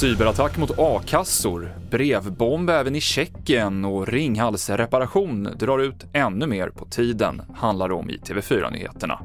Cyberattack mot a-kassor, brevbomb även i Tjeckien och Ringhals reparation drar ut ännu mer på tiden, handlar det om i TV4-nyheterna.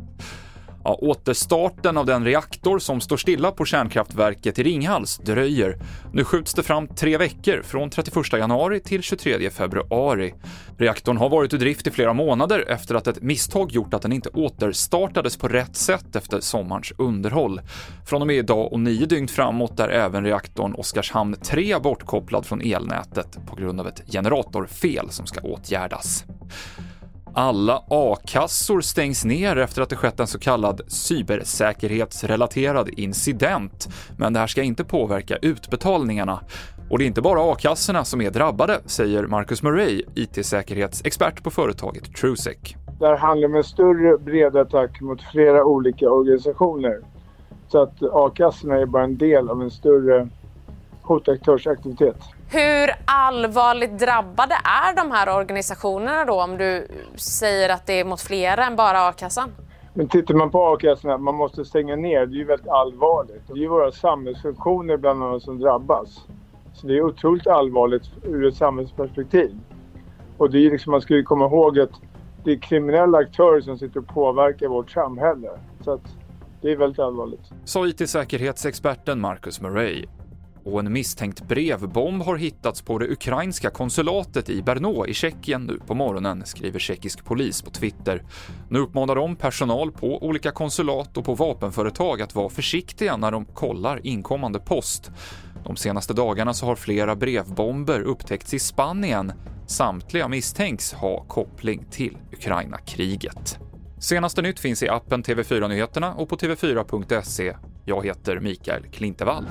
Ja, återstarten av den reaktor som står stilla på kärnkraftverket i Ringhals dröjer. Nu skjuts det fram tre veckor, från 31 januari till 23 februari. Reaktorn har varit ur drift i flera månader efter att ett misstag gjort att den inte återstartades på rätt sätt efter sommarens underhåll. Från och med idag och nio dygn framåt är även reaktorn Oskarshamn 3 bortkopplad från elnätet på grund av ett generatorfel som ska åtgärdas. Alla a-kassor stängs ner efter att det skett en så kallad cybersäkerhetsrelaterad incident, men det här ska inte påverka utbetalningarna. Och det är inte bara a-kassorna som är drabbade, säger Marcus Murray, IT-säkerhetsexpert på företaget Trusec. Det här handlar om en större bred attack mot flera olika organisationer. Så att a-kassorna är bara en del av en större hotaktörsaktivitet. Hur allvarligt drabbade är de här organisationerna då om du säger att det är mot flera än bara a-kassan? Men tittar man på a-kassorna, man måste stänga ner, det är ju väldigt allvarligt. Det är ju våra samhällsfunktioner bland annat som drabbas. Så det är otroligt allvarligt ur ett samhällsperspektiv. Och det är liksom, man ska ju komma ihåg att det är kriminella aktörer som sitter och påverkar vårt samhälle. Så att det är väldigt allvarligt. Sa IT-säkerhetsexperten Marcus Murray och en misstänkt brevbomb har hittats på det ukrainska konsulatet i Brno i Tjeckien nu på morgonen, skriver tjeckisk polis på Twitter. Nu uppmanar de personal på olika konsulat och på vapenföretag att vara försiktiga när de kollar inkommande post. De senaste dagarna så har flera brevbomber upptäckts i Spanien. Samtliga misstänks ha koppling till Ukraina-kriget. Senaste nytt finns i appen TV4 Nyheterna och på tv4.se. Jag heter Mikael Klintevall.